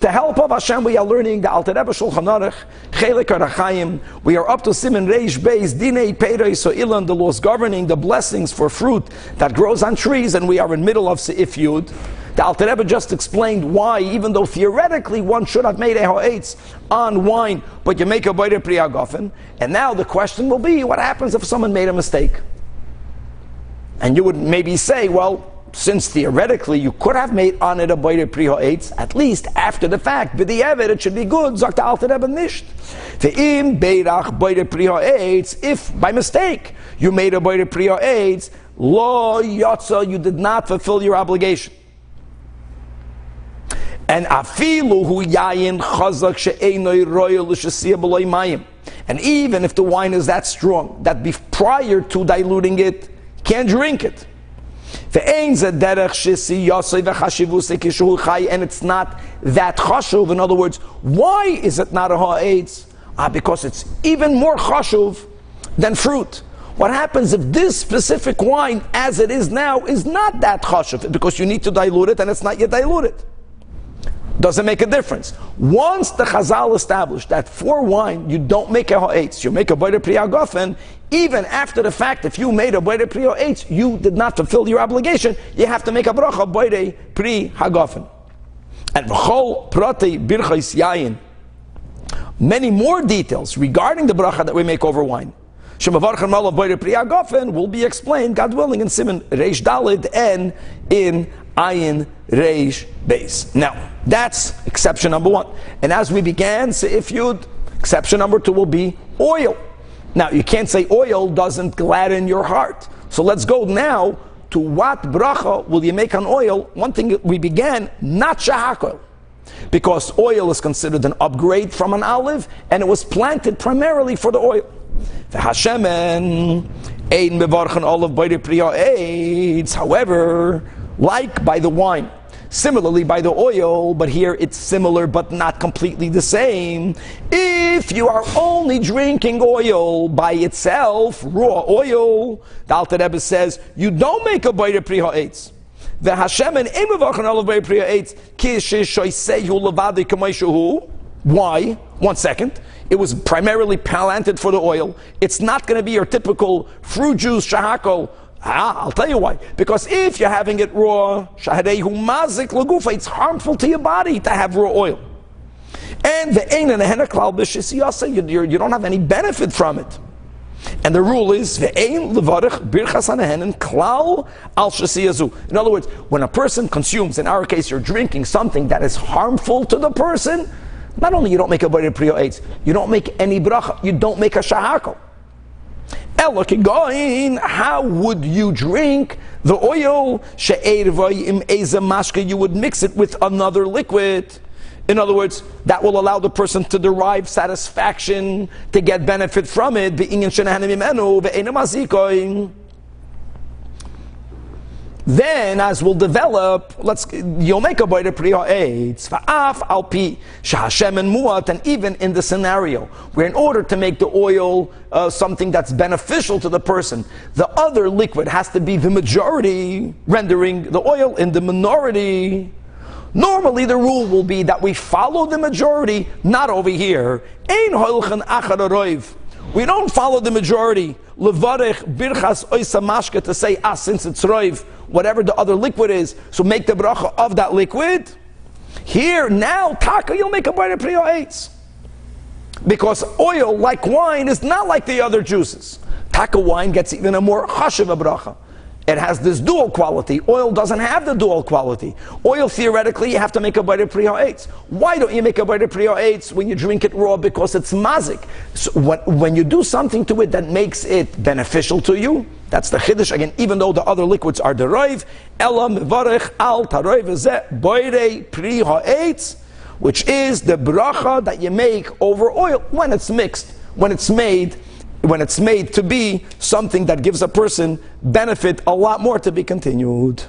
the help of Hashem, we are learning the Alter Rebbe Shulchan Aruch, Chelik Arachayim. We are up to Siman Reish Beis, Dinei Peiros Ha'ilan, the laws governing the blessings for fruit that grows on trees, and we are in middle of Seif Yud. The Alter Rebbe just explained why, even though theoretically one should have made a ha'etz on wine, but you make a boire pri hagofen. And now the question will be, what happens if someone made a mistake? And you would maybe say, well, since theoretically you could have made on it a pri ha'etz, at least after the fact, but the evid it should be good. Sagt the Alter Rebbe nicht. im beirach boire pri ha'etz, if by mistake you made a boire pri ha'etz, lo yotza, you did not fulfill your obligation. And afilu hu yayin chazak she'enoi royal l'shasiyah mayim. And even if the wine is that strong, that be prior to diluting it, can't drink it. And it's not that chashuv. In other words, why is it not a ha'etz? Ah, because it's even more chashuv than fruit. What happens if this specific wine, as it is now, is not that chashuv? Because you need to dilute it and it's not yet diluted. Doesn't make a difference. Once the Chazal established that for wine you don't make a ha'etz, you make a boire pri hagofen, even after the fact, if you made a boire pri ha'etz, you did not fulfill your obligation, you have to make a bracha boire pri hagofen. And v'chol prati birchais yayin. Many more details regarding the bracha that we make over wine. Shemavarchan malav boire pri hagofen will be explained, God willing, in Siman Reish Dalid and in Ayin Reish Beis. Now, that's exception number one. And as we began, if you'd, exception number two will be oil. Now, you can't say oil doesn't gladden your heart. So let's go now to what bracha will you make on oil? One thing we began, not shahakol. Because oil is considered an upgrade from an olive, and it was planted primarily for the oil. However, like by the wine, Similarly, by the oil, but here it's similar but not completely the same. If you are only drinking oil by itself, raw oil, the Alter Rebbe says, you don't make a Boire Pri Ha'etz. The Hashem and Emavachan Olav Boire Pri Ha'etz, Kishishoisehu Levadi Kamaishuhu. Why? One second. It was primarily planted for the oil. It's not going to be your typical fruit juice shahako Ah, I'll tell you why. Because if you're having it raw, it's harmful to your body to have raw oil. And the ein and the henna you don't have any benefit from it. And the rule is the ein levarich birchas anehen klal al In other words, when a person consumes, in our case, you're drinking something that is harmful to the person. Not only you don't make a bari priyo you don't make any bracha, you don't make a shahakal going, how would you drink the oil? You would mix it with another liquid. In other words, that will allow the person to derive satisfaction, to get benefit from it. Then, as we'll develop, let's you'll make a boire pri ha'etz fa'af alpi shahashem and muat, and even in the scenario where, in order to make the oil uh, something that's beneficial to the person, the other liquid has to be the majority, rendering the oil in the minority. Normally, the rule will be that we follow the majority, not over here. Ein We don't follow the majority. Levarech birchas oisa to say, ah, since it's roiv, whatever the other liquid is, so make the bracha of that liquid. Here, now, taka, you'll make a boire pri ha'etz. Because oil, like wine, is not like the other juices. Taka wine gets even a more chashiv bracha. It has this dual quality. Oil doesn't have the dual quality. Oil, theoretically, you have to make a boire pri ha'etz. Why don't you make a boire pri ha'etz when you drink it raw? Because it's mazik. So when, you do something to it that makes it beneficial to you, that's the chiddush again. Even though the other liquids are derived, elam varech al taroiv boire pri ha'etz, which is the bracha that you make over oil when it's mixed, when it's made, when it's made to be something that gives a person benefit a lot more to be continued.